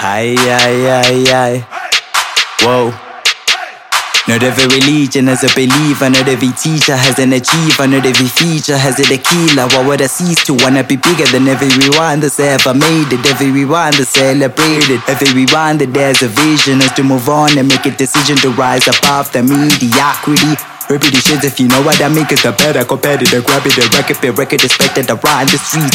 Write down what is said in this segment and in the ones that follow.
Aye, aye, aye, aye. Whoa. Not every religion has a believer, not every teacher has an achiever, not every feature has a killer. Why would I cease to wanna be bigger than every one that's ever made it? Every one that's celebrated, every one that there's a vision is to move on and make a decision to rise above the mediocrity. The shit if you know what I mean, cause the better competitor, grab it, the record, the record, expected around the street.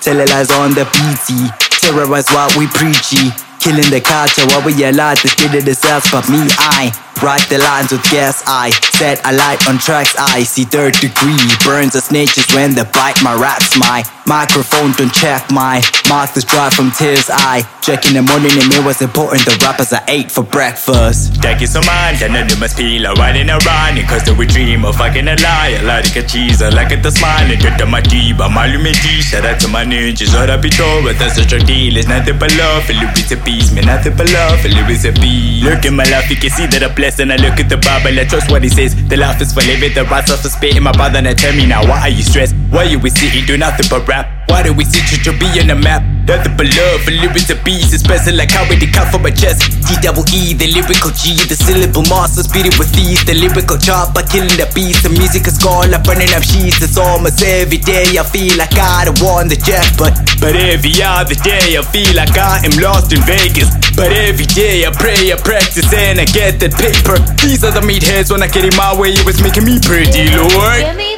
Tell it lies on the PT, terrorize what we preachy. Killing the culture while we allowed to steal the cells, but me, I write the lines with gas. I set a light on tracks. I see third degree burns as snitches when they bite my raps. My microphone don't check my mouth is dry from tears. I check in the morning and it was important. The rappers I ate for breakfast. Thank you so man, then you must feel a riding around Cause we dream of fucking a lie Like a cheese, I like it the smile And to my deep, I'm all Shout out to my ninjas, what I be told But that's such a deal, it's nothing but love Feel it with a peace, man, nothing but love Feel it with a beat Look at my life, you can see that I'm blessed And I look at the Bible, I trust what he says The life is for living, the rights are for spitting My brother, now tell me now, why are you stressed? Why you with sitting, do nothing but rap? Why do we to be on the map? Nothing but love, for lyrics a beast Expressing like how it cut from my chest. T-double-E, the lyrical G The syllable master, it with these The lyrical chopper, killing the beast. The music is gone, like burning up sheets. It's almost every day I feel like I don't want the jackpot But every other day I feel like I am lost in Vegas. But every day I pray, I practice and I get that paper. These are the meatheads when I get in my way It was making me pretty, Lord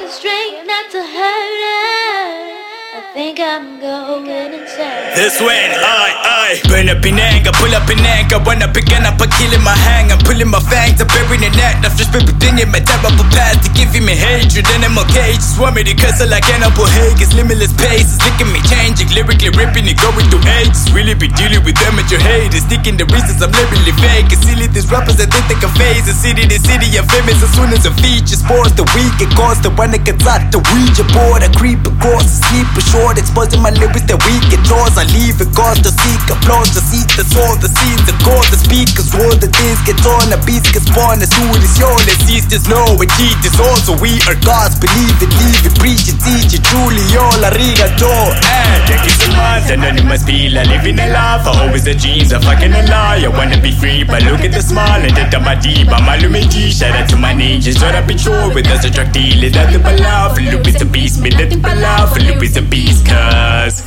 This when I, I Burn up in anger, pull up in anger. Wanna begin up, I'm killing my hang I'm pulling my fangs, I'm burying the net I've just been in my terrible past To give me hatred Just want me to cuss like Hannibal It's Limitless pace, it's licking me changing. Lyrically ripping it, going through ages. Really be dealing with them and your haters? Sticking the reasons I'm literally fake. It's silly, these rappers that think they can phase The city, the city, I'm famous As soon as a feature sports the weak. It cause the one that gets out the Ouija board. I creep across the sleep short Exposing my lyrics that weak. It draws I leave it cause to seek applause To seek the soul, the scenes, the call The speakers roll, the things get on The beats get spawned, as soon as your Let's cease this know and teach this also We are gods, believe it, leave it, preach it, teach it Truly all arigato And take it so much, anonymous feel I living a life, I always the dreams I fucking a lie, I wanna be free But look at the smile and the my deep I'm Alumiti, shout out to my ninjas What I be true with us a drug deal It's nothing but love, look it's a beast Me nothing but love, look it's a beast Cause